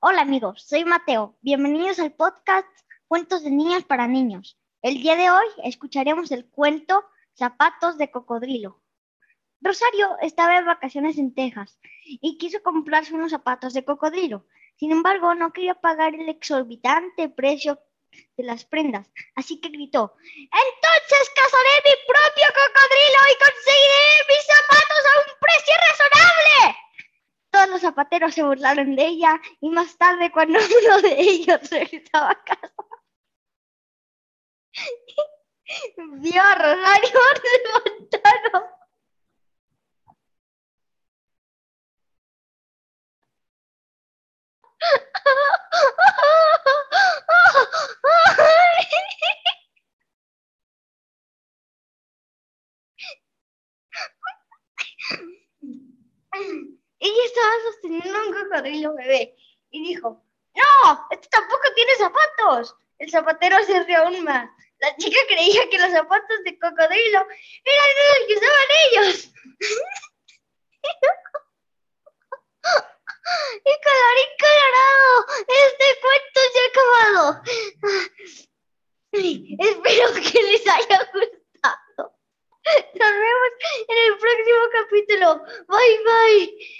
Hola amigos, soy Mateo. Bienvenidos al podcast Cuentos de Niños para Niños. El día de hoy escucharemos el cuento Zapatos de Cocodrilo. Rosario estaba de vacaciones en Texas y quiso comprarse unos zapatos de cocodrilo. Sin embargo, no quería pagar el exorbitante precio de las prendas, así que gritó, entonces cazaré mi propio cocodrilo y conseguiré mis zapatos a un precio razonable. Todos los zapateros se burlaron de ella y más tarde cuando uno de ellos regresaba a casa, vio a Rosario levantado. Ella estaba sosteniendo un cocodrilo bebé y dijo, ¡No! ¡Este tampoco tiene zapatos! El zapatero se rió aún más. La chica creía que los zapatos de cocodrilo eran los que usaban ellos. y colorín colorado, este cuento ha acabado. Espero que les haya gustado. Nos vemos en el próximo capítulo. Bye bye.